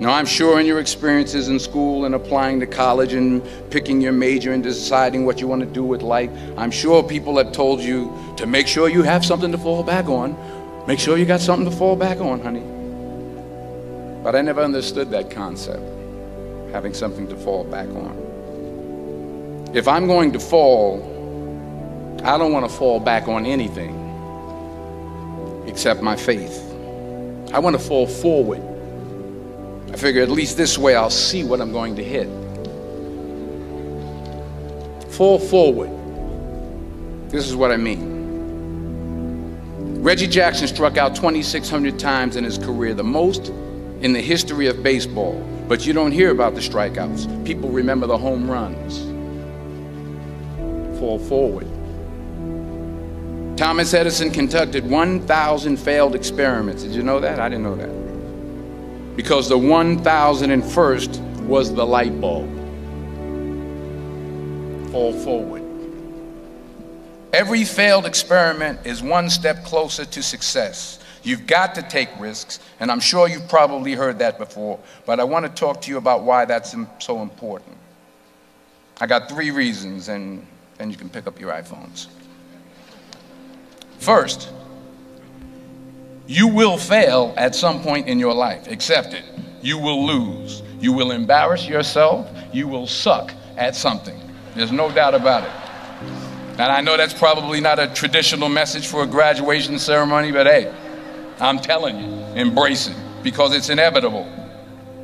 Now, I'm sure in your experiences in school and applying to college and picking your major and deciding what you want to do with life, I'm sure people have told you to make sure you have something to fall back on. Make sure you got something to fall back on, honey. But I never understood that concept, having something to fall back on. If I'm going to fall, I don't want to fall back on anything except my faith. I want to fall forward figure at least this way I'll see what I'm going to hit. Fall forward. This is what I mean. Reggie Jackson struck out 2,600 times in his career, the most in the history of baseball. But you don't hear about the strikeouts. People remember the home runs. Fall forward. Thomas Edison conducted 1,000 failed experiments. Did you know that? I didn't know that because the 1001st was the light bulb. Fall forward. Every failed experiment is one step closer to success. You've got to take risks, and I'm sure you've probably heard that before, but I want to talk to you about why that's so important. I got three reasons, and then you can pick up your iPhones. First, you will fail at some point in your life. Accept it. You will lose. You will embarrass yourself. You will suck at something. There's no doubt about it. And I know that's probably not a traditional message for a graduation ceremony, but hey, I'm telling you, embrace it because it's inevitable.